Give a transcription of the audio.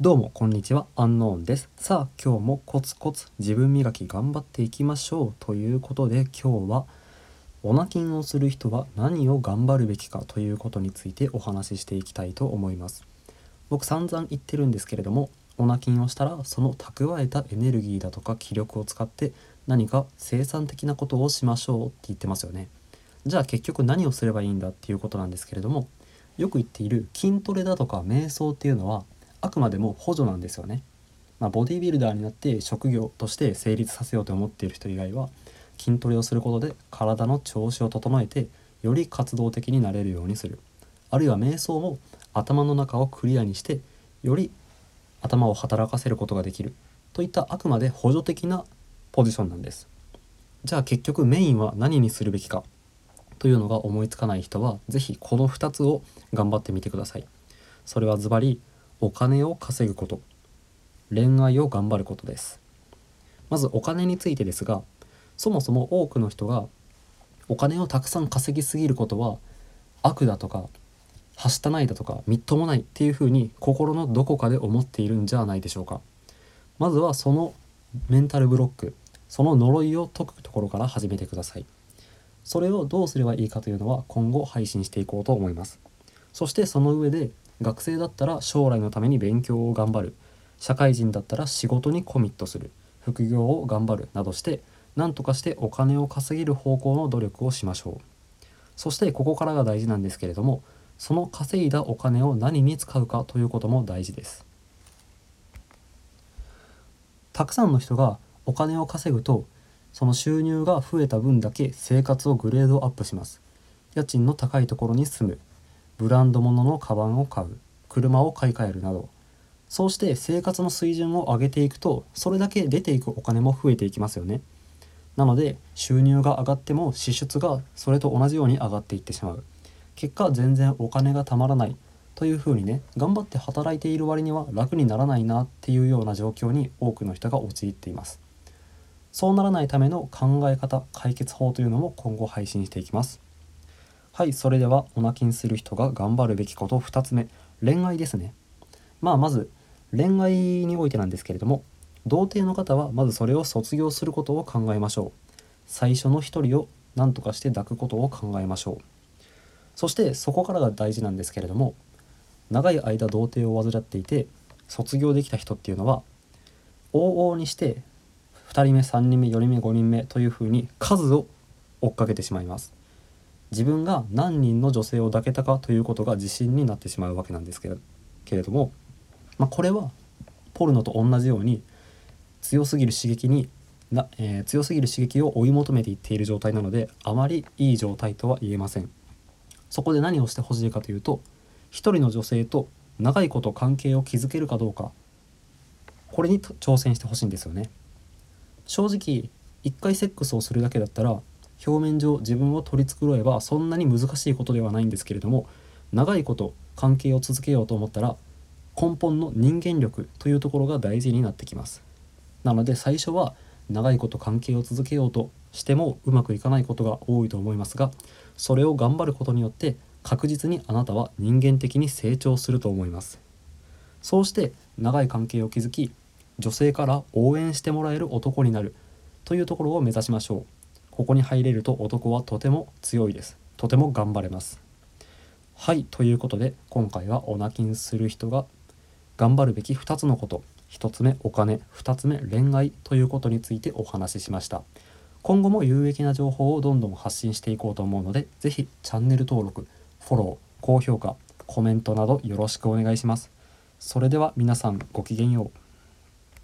どうもこんにちは。アンノーンです。さあ今日もコツコツ自分磨き頑張っていきましょうということで今日はオナキンをする人は何を頑張るべきかということについてお話ししていきたいと思います。僕散々言ってるんですけれどもオナキンをしたらその蓄えたエネルギーだとか気力を使って何か生産的なことをしましょうって言ってますよね。じゃあ結局何をすればいいんだっていうことなんですけれどもよく言っている筋トレだとか瞑想っていうのはあくまでも補助なんですよね。まあ、ボディビルダーになって職業として成立させようと思っている人以外は筋トレをすることで体の調子を整えてより活動的になれるようにする。あるいは瞑想も頭の中をクリアにしてより頭を働かせることができる。といったあくまで補助的なポジションなんです。じゃあ結局メインは何にするべきか。というのが思いつかない人は是非この2つを頑張ってみてください。それはズバリお金を稼ぐこと。恋愛を頑張ることです。まずお金についてですがそもそも多くの人がお金をたくさん稼ぎすぎることは悪だとかはしたないだとかみっともないっていうふうに心のどこかで思っているんじゃないでしょうか。まずはそのメンタルブロックその呪いを解くところから始めてください。それをどうすればいいかというのは今後配信していこうと思います。そしてその上で学生だったら将来のために勉強を頑張る。社会人だったら仕事にコミットする。副業を頑張るなどして何とかしてお金を稼げる方向の努力をしましょう。そしてここからが大事なんですけれどもその稼いだお金を何に使うかということも大事です。たくさんの人がお金を稼ぐとその収入が増えた分だけ生活をグレードアップします。家賃の高いところに住む。ブランド物のカバンを買う車を買い替えるなど。そうして生活の水準を上げていくとそれだけ出ていくお金も増えていきますよね。なので収入が上がっても支出がそれと同じように上がっていってしまう。結果全然お金がたまらないというふうにね頑張って働いている割には楽にならないなっていうような状況に多くの人が陥っています。そうならないための考え方解決法というのも今後配信していきます。はいそれではお泣きにする人が頑張るべきこと2つ目。恋愛ですね。まあまず恋愛においてなんですけれども童貞の方はまずそれを卒業することを考えましょう。最初の1人を何とかして抱くことを考えましょう。そしてそこからが大事なんですけれども長い間童貞を患っていて卒業できた人っていうのは往々にして2人目3人目4人目5人目というふうに数を追っかけてしまいます。自分が何人の女性を抱けたかということが自信になってしまうわけなんですけれけれども、まあ、これはポルノと同じように強すぎる刺激にな、えー、強すぎる刺激を追い求めていっている状態なのであまりいい状態とは言えません。そこで何をしてほしいかというと一人の女性と長いこと関係を築けるかどうか。これに挑戦してほしいんですよね。正直一回セックスをするだけだったら表面上自分を取り繕えばそんなに難しいことではないんですけれども長いこと関係を続けようと思ったら根本の人間力というところが大事になってきます。なので最初は長いこと関係を続けようとしてもうまくいかないことが多いと思いますがそれを頑張ることによって確実にあなたは人間的に成長すると思います。そうして長い関係を築き女性から応援してもらえる男になるというところを目指しましょう。ここに入れると男はとても強いです。とても頑張れます。はいということで今回はお泣きにする人が頑張るべき2つのこと。1つ目お金。2つ目恋愛ということについてお話ししました。今後も有益な情報をどんどん発信していこうと思うので是非チャンネル登録フォロー高評価コメントなどよろしくお願いします。それでは皆さんごきげんよう。